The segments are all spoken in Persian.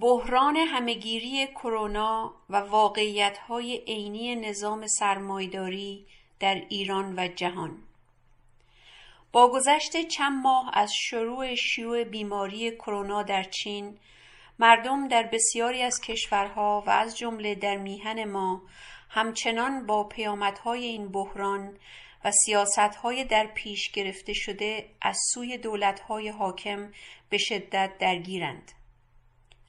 بحران همهگیری کرونا و واقعیتهای عینی نظام سرمایهداری در ایران و جهان. با گذشت چند ماه از شروع شیوع بیماری کرونا در چین مردم در بسیاری از کشورها و از جمله در میهن ما همچنان با پیامدهای این بحران و سیاستهای در پیش گرفته شده از سوی دولتهای حاکم به شدت درگیرند.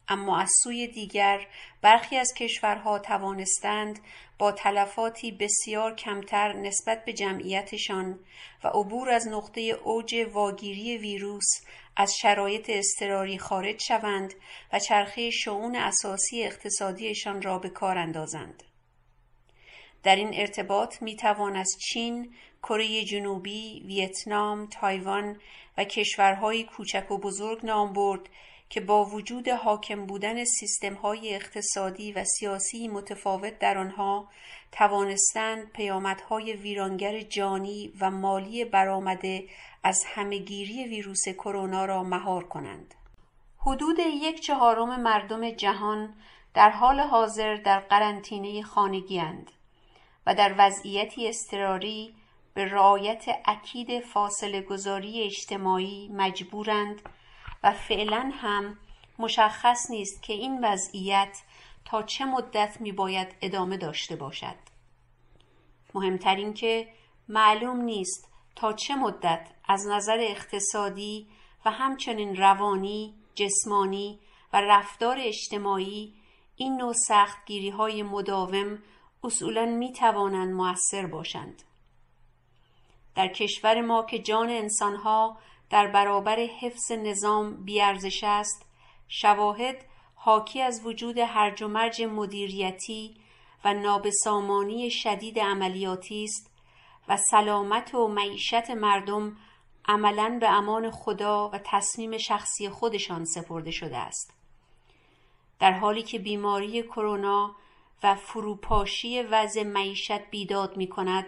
اما از سوی دیگر برخی از کشورها توانستند با تلفاتی بسیار کمتر نسبت به جمعیتشان و عبور از نقطه اوج واگیری ویروس از شرایط اضطراری خارج شوند و چرخه شعون اساسی اقتصادیشان را به کار اندازند. در این ارتباط می توان از چین، کره جنوبی، ویتنام، تایوان و کشورهای کوچک و بزرگ نام برد که با وجود حاکم بودن های اقتصادی و سیاسی متفاوت در آنها توانستند پیامدهای ویرانگر جانی و مالی برآمده از همهگیری ویروس کرونا را مهار کنند. حدود یک چهارم مردم جهان در حال حاضر در قرنطینه خانگی و در وضعیتی اضطراری به رعایت اکید فاصله گذاری اجتماعی مجبورند و فعلا هم مشخص نیست که این وضعیت تا چه مدت می باید ادامه داشته باشد مهمتر این که معلوم نیست تا چه مدت از نظر اقتصادی و همچنین روانی، جسمانی و رفتار اجتماعی این نوع سختگیری های مداوم اصولا می توانند موثر باشند. در کشور ما که جان انسانها در برابر حفظ نظام بیارزش است. شواهد حاکی از وجود هرج و مرج مدیریتی و نابسامانی شدید عملیاتی است و سلامت و معیشت مردم عملا به امان خدا و تصمیم شخصی خودشان سپرده شده است. در حالی که بیماری کرونا و فروپاشی وضع معیشت بیداد می کند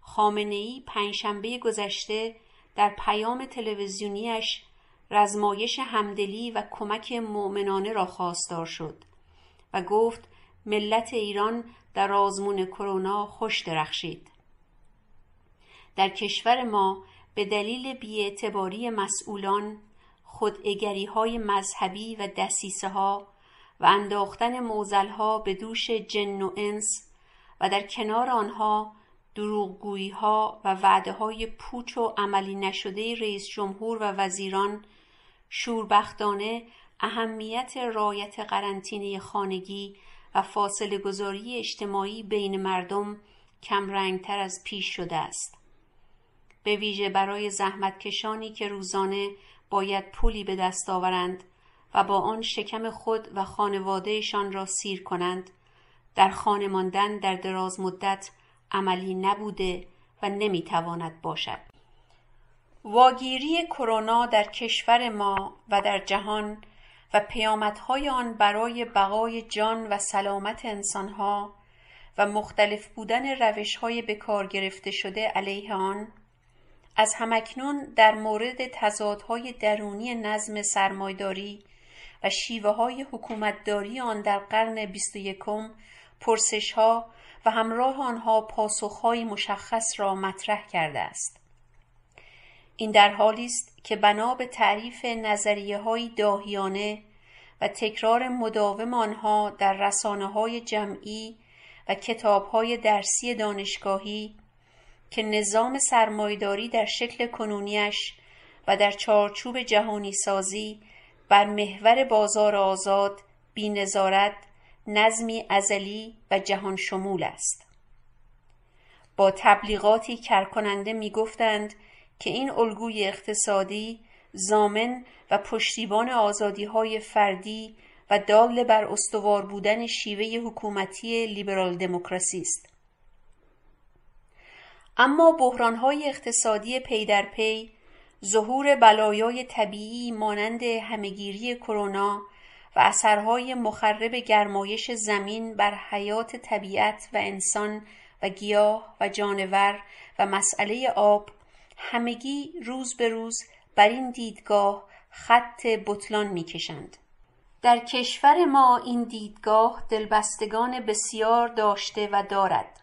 خامنه ای پنجشنبه گذشته در پیام تلویزیونیش رزمایش همدلی و کمک مؤمنانه را خواستار شد و گفت ملت ایران در آزمون کرونا خوش درخشید. در کشور ما به دلیل بیاعتباری مسئولان خودعگری های مذهبی و دسیسه ها و انداختن موزلها به دوش جن و انس و در کنار آنها دروغگویی ها و وعده های پوچ و عملی نشده رئیس جمهور و وزیران شوربختانه اهمیت رایت قرنطینه خانگی و فاصله گذاری اجتماعی بین مردم کمرنگتر از پیش شده است. به ویژه برای زحمتکشانی که روزانه باید پولی به دست آورند و با آن شکم خود و خانوادهشان را سیر کنند در خانه ماندن در دراز مدت عملی نبوده و نمی‌تواند باشد. واگیری کرونا در کشور ما و در جهان و پیامدهای آن برای بقای جان و سلامت انسانها و مختلف بودن روشهای به کار گرفته شده علیه آن از همکنون در مورد تضادهای درونی نظم سرمایداری و شیوه های حکومتداری آن در قرن بیست و یکم پرسش ها و همراه آنها پاسخهایی مشخص را مطرح کرده است. این در حالی است که بنا به تعریف نظریه های داهیانه و تکرار مداوم آنها در رسانه های جمعی و کتاب های درسی دانشگاهی که نظام سرمایداری در شکل کنونیش و در چارچوب جهانی سازی بر محور بازار آزاد بینظارت نظمی ازلی و جهان شمول است. با تبلیغاتی کرکننده می گفتند که این الگوی اقتصادی زامن و پشتیبان آزادی های فردی و دال بر استوار بودن شیوه حکومتی لیبرال دموکراسی است. اما های اقتصادی پی در پی ظهور بلایای طبیعی مانند همهگیری کرونا اثرهای مخرب گرمایش زمین بر حیات طبیعت و انسان و گیاه و جانور و مسئله آب همگی روز به روز بر این دیدگاه خط بطلان می‌کشند. در کشور ما این دیدگاه دلبستگان بسیار داشته و دارد.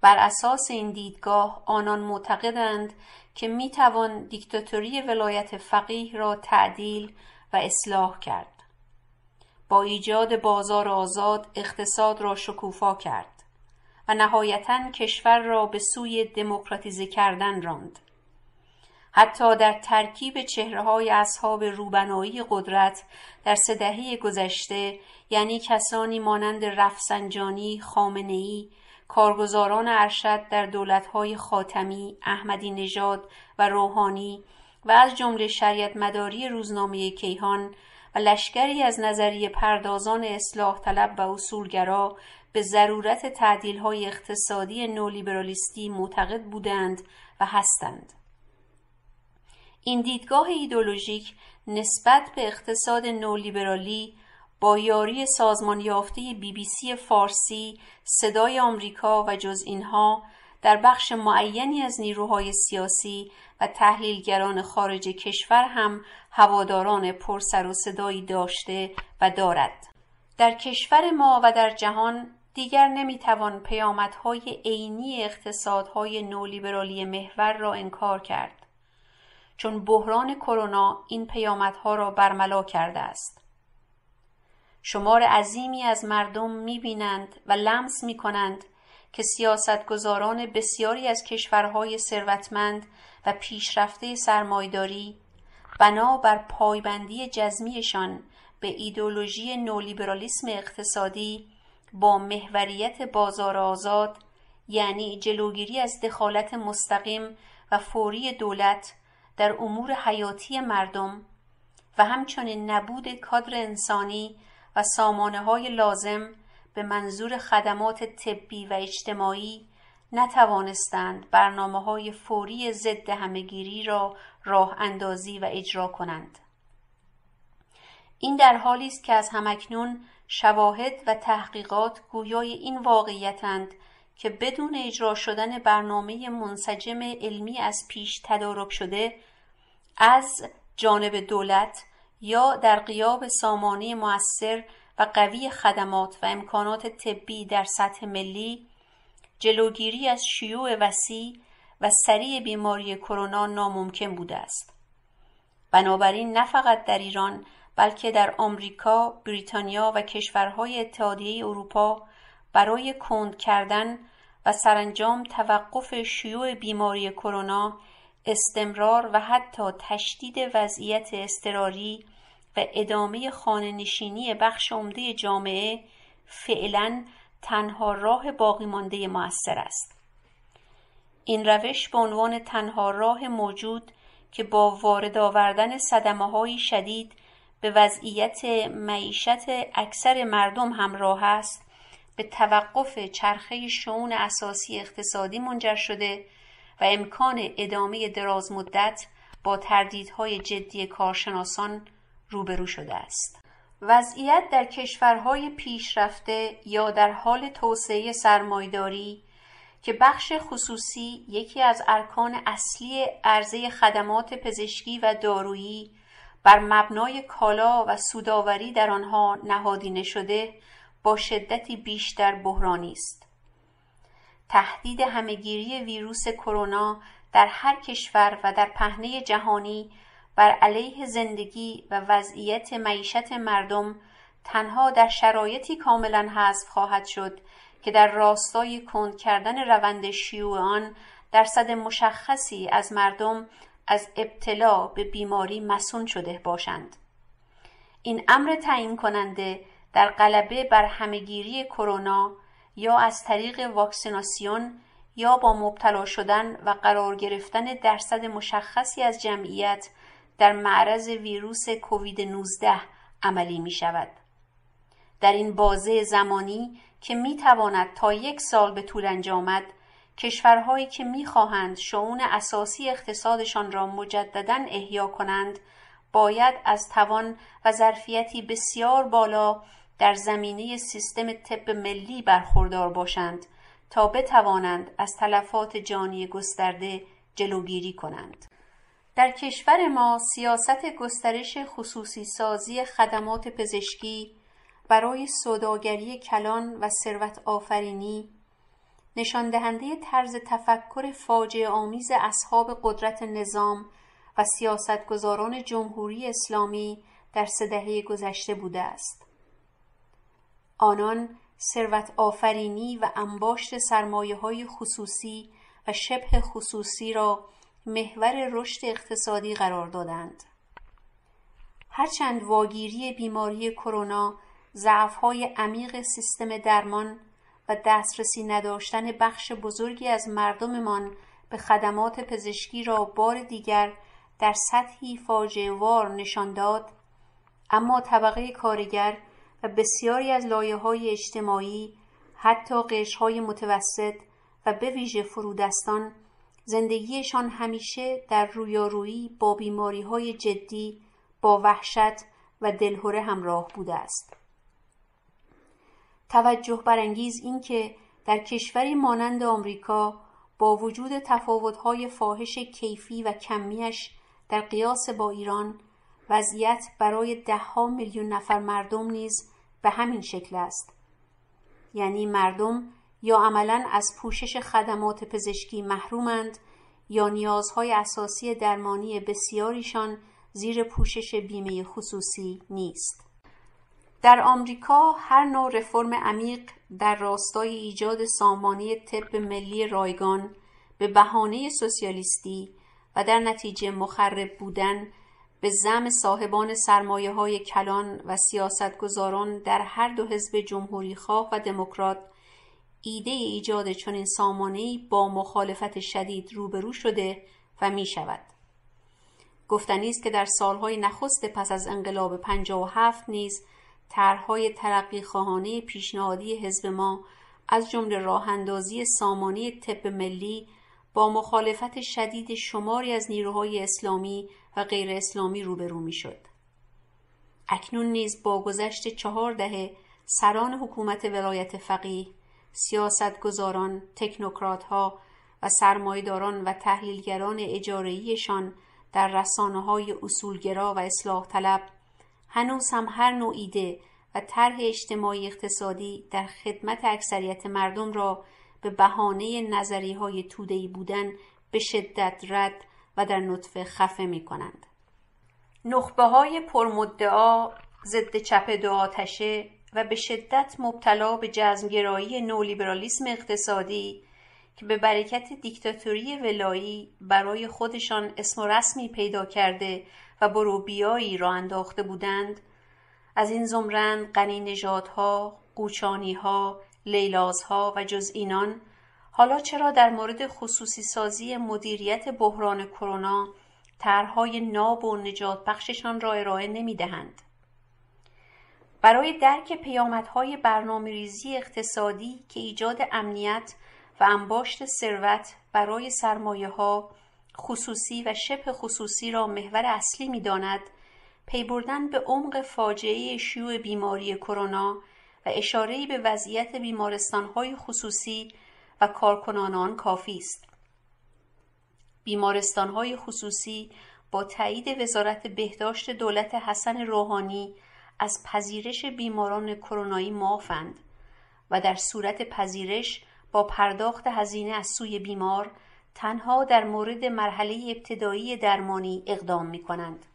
بر اساس این دیدگاه آنان معتقدند که می‌توان دیکتاتوری ولایت فقیه را تعدیل و اصلاح کرد. با ایجاد بازار آزاد اقتصاد را شکوفا کرد و نهایتا کشور را به سوی دموکراتیزه کردن راند. حتی در ترکیب چهره های اصحاب روبنایی قدرت در سه دهه گذشته یعنی کسانی مانند رفسنجانی، خامنه‌ای، کارگزاران ارشد در دولتهای خاتمی، احمدی نژاد و روحانی و از جمله شریعت مداری روزنامه کیهان و لشکری از نظریه پردازان اصلاح طلب و اصولگرا به ضرورت تعدیل های اقتصادی نولیبرالیستی معتقد بودند و هستند. این دیدگاه ایدولوژیک نسبت به اقتصاد نولیبرالی با یاری سازمان یافته بی بی سی فارسی، صدای آمریکا و جز اینها در بخش معینی از نیروهای سیاسی و تحلیلگران خارج کشور هم هواداران پرسر و صدایی داشته و دارد. در کشور ما و در جهان دیگر نمی‌توان پیامدهای عینی اقتصادهای نولیبرالی محور را انکار کرد چون بحران کرونا این پیامدها را برملا کرده است شمار عظیمی از مردم می‌بینند و لمس می‌کنند که سیاستگزاران بسیاری از کشورهای ثروتمند و پیشرفته سرمایداری بنا بر پایبندی جزمیشان به ایدولوژی نولیبرالیسم اقتصادی با محوریت بازار آزاد یعنی جلوگیری از دخالت مستقیم و فوری دولت در امور حیاتی مردم و همچنین نبود کادر انسانی و سامانه های لازم به منظور خدمات طبی و اجتماعی نتوانستند برنامه های فوری ضد همهگیری را راه اندازی و اجرا کنند. این در حالی است که از همکنون شواهد و تحقیقات گویای این واقعیتند که بدون اجرا شدن برنامه منسجم علمی از پیش تدارک شده از جانب دولت یا در قیاب سامانه موثر و قوی خدمات و امکانات طبی در سطح ملی جلوگیری از شیوع وسیع و سریع بیماری کرونا ناممکن بوده است. بنابراین نه فقط در ایران بلکه در آمریکا، بریتانیا و کشورهای اتحادیه اروپا برای کند کردن و سرانجام توقف شیوع بیماری کرونا استمرار و حتی تشدید وضعیت اضطراری و ادامه خانه نشینی بخش عمده جامعه فعلا تنها راه باقی مانده موثر است. این روش به عنوان تنها راه موجود که با وارد آوردن صدمه های شدید به وضعیت معیشت اکثر مردم همراه است به توقف چرخه شعون اساسی اقتصادی منجر شده و امکان ادامه دراز مدت با تردیدهای جدی کارشناسان روبرو شده است. وضعیت در کشورهای پیشرفته یا در حال توسعه سرمایداری که بخش خصوصی یکی از ارکان اصلی عرضه خدمات پزشکی و دارویی بر مبنای کالا و سوداوری در آنها نهادینه شده با شدتی بیشتر بحرانی است. تهدید همهگیری ویروس کرونا در هر کشور و در پهنه جهانی بر علیه زندگی و وضعیت معیشت مردم تنها در شرایطی کاملا حذف خواهد شد که در راستای کند کردن روند شیوع آن درصد مشخصی از مردم از ابتلا به بیماری مسون شده باشند. این امر تعیین کننده در غلبه بر همهگیری کرونا یا از طریق واکسیناسیون یا با مبتلا شدن و قرار گرفتن درصد مشخصی از جمعیت در معرض ویروس کووید 19 عملی می شود. در این بازه زمانی که می تواند تا یک سال به طول انجامد کشورهایی که می‌خواهند شعون اساسی اقتصادشان را مجددا احیا کنند باید از توان و ظرفیتی بسیار بالا در زمینه سیستم طب ملی برخوردار باشند تا بتوانند از تلفات جانی گسترده جلوگیری کنند در کشور ما سیاست گسترش خصوصی سازی خدمات پزشکی برای سوداگری کلان و ثروت آفرینی نشان دهنده طرز تفکر فاجعه آمیز اصحاب قدرت نظام و سیاستگزاران جمهوری اسلامی در سه دهه گذشته بوده است. آنان ثروت آفرینی و انباشت سرمایه های خصوصی و شبه خصوصی را محور رشد اقتصادی قرار دادند. هرچند واگیری بیماری کرونا ضعفهای عمیق سیستم درمان و دسترسی نداشتن بخش بزرگی از مردممان به خدمات پزشکی را بار دیگر در سطحی فاجعه وار نشان داد اما طبقه کارگر و بسیاری از لایه های اجتماعی حتی قشرهای متوسط و به ویژه فرودستان زندگیشان همیشه در رویارویی با بیماری های جدی با وحشت و دلهوره همراه بوده است. توجه برانگیز این که در کشوری مانند آمریکا با وجود تفاوت‌های فاحش کیفی و کمیش در قیاس با ایران وضعیت برای دهها میلیون نفر مردم نیز به همین شکل است. یعنی مردم یا عملا از پوشش خدمات پزشکی محرومند یا نیازهای اساسی درمانی بسیاریشان زیر پوشش بیمه خصوصی نیست. در آمریکا هر نوع رفرم عمیق در راستای ایجاد سامانه طب ملی رایگان به بهانه سوسیالیستی و در نتیجه مخرب بودن به زم صاحبان سرمایه های کلان و سیاستگزاران در هر دو حزب جمهوری خواه و دموکرات ایده ایجاد چنین سامانه‌ای با مخالفت شدید روبرو شده و می شود. گفتنی است که در سالهای نخست پس از انقلاب 57 نیز طرحهای ترقی خواهانه پیشنهادی حزب ما از جمله راه اندازی سامانه طب ملی با مخالفت شدید شماری از نیروهای اسلامی و غیر اسلامی روبرو می‌شد. اکنون نیز با گذشت چهار دهه سران حکومت ولایت فقیه سیاستگزاران تکنوکرات ها و سرمایداران و تحلیلگران اجارهیشان در رسانه های اصولگرا و اصلاح طلب هنوز هم هر نوع ایده و طرح اجتماعی اقتصادی در خدمت اکثریت مردم را به بهانه نظری های تودهی بودن به شدت رد و در نطفه خفه می کنند. نخبه های پرمدعا ضد چپ دو آتشه و به شدت مبتلا به جزمگرایی نولیبرالیسم اقتصادی که به برکت دیکتاتوری ولایی برای خودشان اسم و رسمی پیدا کرده و بروبیایی را انداخته بودند از این زمرند قنی نژادها قوچانیها لیلازها و جز اینان حالا چرا در مورد خصوصی سازی مدیریت بحران کرونا طرحهای ناب و نجات بخششان را ارائه نمی دهند. برای درک پیامدهای برنامه ریزی اقتصادی که ایجاد امنیت و انباشت ثروت برای سرمایه ها خصوصی و شبه خصوصی را محور اصلی می داند پی بردن به عمق فاجعه شیوع بیماری کرونا و اشاره‌ای به وضعیت بیمارستانهای خصوصی و کارکنانان کافی است. بیمارستانهای خصوصی با تایید وزارت بهداشت دولت حسن روحانی از پذیرش بیماران کرونایی معافند و در صورت پذیرش با پرداخت هزینه از سوی بیمار تنها در مورد مرحله ابتدایی درمانی اقدام می کنند.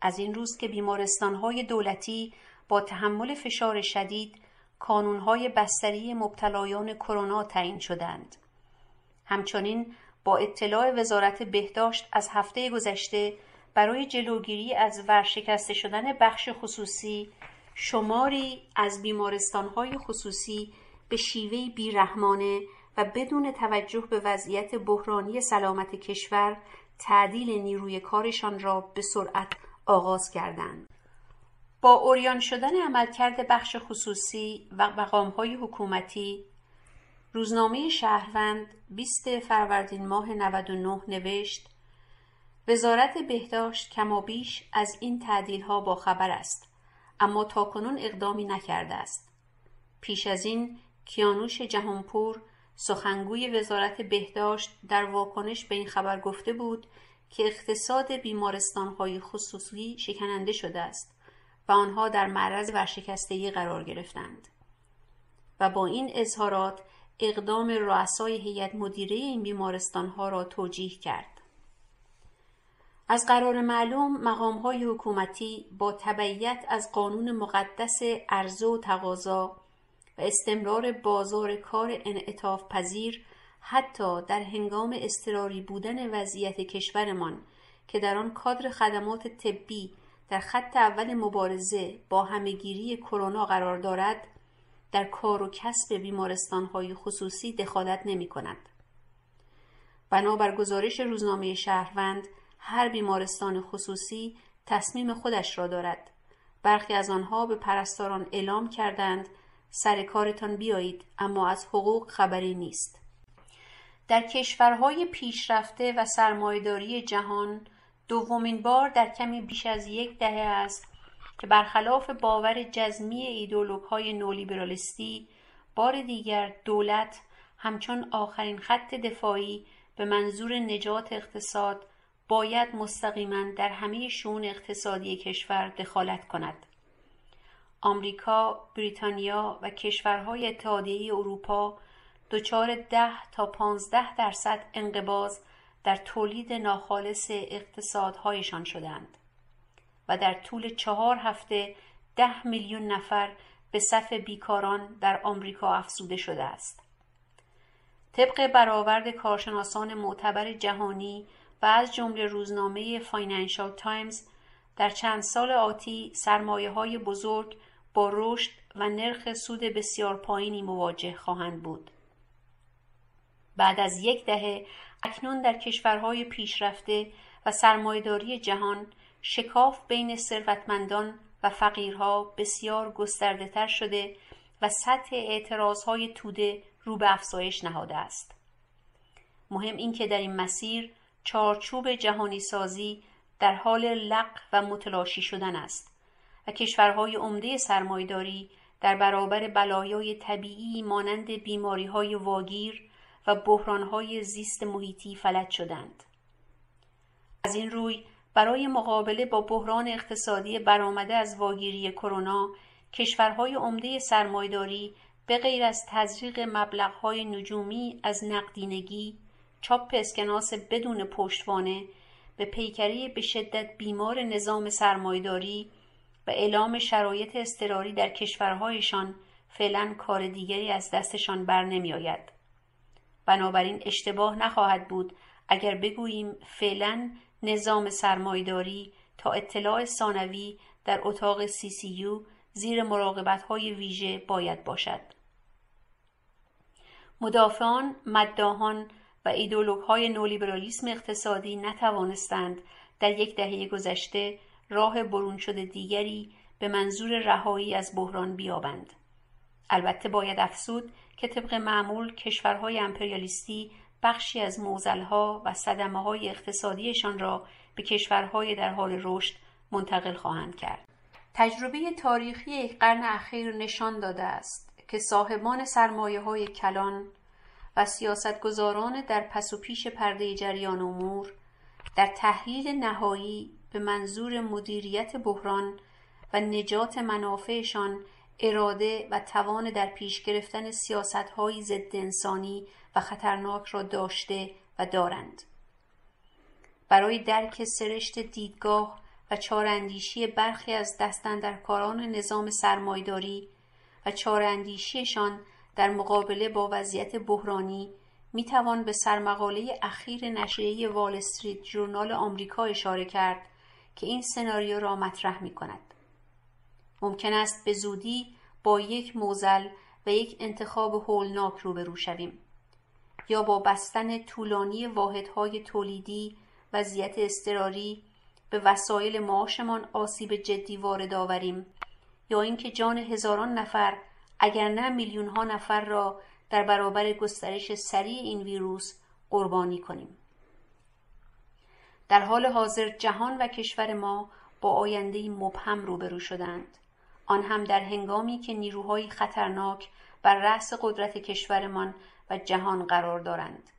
از این روز که بیمارستانهای دولتی با تحمل فشار شدید کانونهای بستری مبتلایان کرونا تعیین شدند. همچنین با اطلاع وزارت بهداشت از هفته گذشته برای جلوگیری از ورشکسته شدن بخش خصوصی شماری از بیمارستانهای خصوصی به شیوهی بیرحمانه و بدون توجه به وضعیت بحرانی سلامت کشور تعدیل نیروی کارشان را به سرعت آغاز کردند. با اوریان شدن عملکرد بخش خصوصی و مقامهای حکومتی روزنامه شهروند 20 فروردین ماه 99 نوشت وزارت بهداشت کمابیش از این تعدیل ها با خبر است اما تاکنون اقدامی نکرده است. پیش از این کیانوش جهانپور سخنگوی وزارت بهداشت در واکنش به این خبر گفته بود که اقتصاد بیمارستانهای خصوصی شکننده شده است و آنها در معرض ورشکستگی قرار گرفتند. و با این اظهارات اقدام رؤسای هیئت مدیره این بیمارستانها را توجیه کرد. از قرار معلوم مقامهای حکومتی با تبعیت از قانون مقدس عرضه و تقاضا و استمرار بازار کار انعطاف پذیر حتی در هنگام اضطراری بودن وضعیت کشورمان که در آن کادر خدمات طبی در خط اول مبارزه با همهگیری کرونا قرار دارد در کار و کسب بیمارستانهای خصوصی دخالت نمی کند. بنابر گزارش روزنامه شهروند هر بیمارستان خصوصی تصمیم خودش را دارد. برخی از آنها به پرستاران اعلام کردند سر کارتان بیایید اما از حقوق خبری نیست. در کشورهای پیشرفته و سرمایهداری جهان دومین بار در کمی بیش از یک دهه است که برخلاف باور جزمی ایدولوگ های نولیبرالیستی بار دیگر دولت همچون آخرین خط دفاعی به منظور نجات اقتصاد باید مستقیما در همه شون اقتصادی کشور دخالت کند. آمریکا، بریتانیا و کشورهای اتحادیه اروپا دچار ده تا پانزده درصد انقباز در تولید ناخالص اقتصادهایشان شدند و در طول چهار هفته ده میلیون نفر به صف بیکاران در آمریکا افزوده شده است. طبق برآورد کارشناسان معتبر جهانی و از جمله روزنامه فاینانشال تایمز در چند سال آتی سرمایه های بزرگ با رشد و نرخ سود بسیار پایینی مواجه خواهند بود. بعد از یک دهه اکنون در کشورهای پیشرفته و سرمایه‌داری جهان شکاف بین ثروتمندان و فقیرها بسیار گسترده تر شده و سطح اعتراضهای توده رو به افزایش نهاده است. مهم این که در این مسیر چارچوب جهانی سازی در حال لق و متلاشی شدن است و کشورهای عمده سرمایداری در برابر بلایای طبیعی مانند بیماری های واگیر و بحرانهای زیست محیطی فلج شدند. از این روی برای مقابله با بحران اقتصادی برآمده از واگیری کرونا کشورهای عمده سرمایداری به غیر از تزریق مبلغهای نجومی از نقدینگی چاپ اسکناس بدون پشتوانه به پیکری به شدت بیمار نظام سرمایداری و اعلام شرایط اضطراری در کشورهایشان فعلا کار دیگری از دستشان بر نمی آید. بنابراین اشتباه نخواهد بود اگر بگوییم فعلا نظام سرمایداری تا اطلاع ثانوی در اتاق سی سی یو زیر مراقبت های ویژه باید باشد. مدافعان، مداهان و ایدولوگ های نولیبرالیسم اقتصادی نتوانستند در یک دهه گذشته راه برون شده دیگری به منظور رهایی از بحران بیابند. البته باید افسود که طبق معمول کشورهای امپریالیستی بخشی از موزلها و صدمه های اقتصادیشان را به کشورهای در حال رشد منتقل خواهند کرد. تجربه تاریخی قرن اخیر نشان داده است که صاحبان سرمایه های کلان و سیاستگزاران در پس و پیش پرده جریان امور در تحلیل نهایی به منظور مدیریت بحران و نجات منافعشان اراده و توان در پیش گرفتن سیاستهایی ضد انسانی و خطرناک را داشته و دارند. برای درک سرشت دیدگاه و چاراندیشی برخی از دستندرکاران نظام سرمایداری و چاراندیشیشان در مقابله با وضعیت بحرانی می توان به سرمقاله اخیر نشریه وال استریت جورنال آمریکا اشاره کرد که این سناریو را مطرح می کند. ممکن است به زودی با یک موزل و یک انتخاب هولناک روبرو شویم یا با بستن طولانی واحدهای تولیدی وضعیت اضطراری به وسایل معاشمان آسیب جدی وارد آوریم یا اینکه جان هزاران نفر اگر نه میلیون ها نفر را در برابر گسترش سریع این ویروس قربانی کنیم. در حال حاضر جهان و کشور ما با آینده مبهم روبرو شدند. آن هم در هنگامی که نیروهای خطرناک بر رأس قدرت کشورمان و جهان قرار دارند.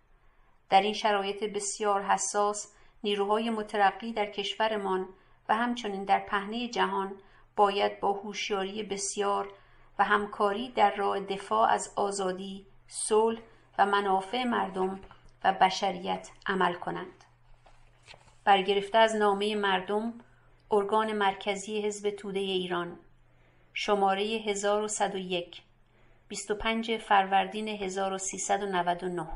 در این شرایط بسیار حساس نیروهای مترقی در کشورمان و همچنین در پهنه جهان باید با هوشیاری بسیار و همکاری در راه دفاع از آزادی، صلح و منافع مردم و بشریت عمل کنند. برگرفته از نامه مردم ارگان مرکزی حزب توده ایران شماره 1101 25 فروردین 1399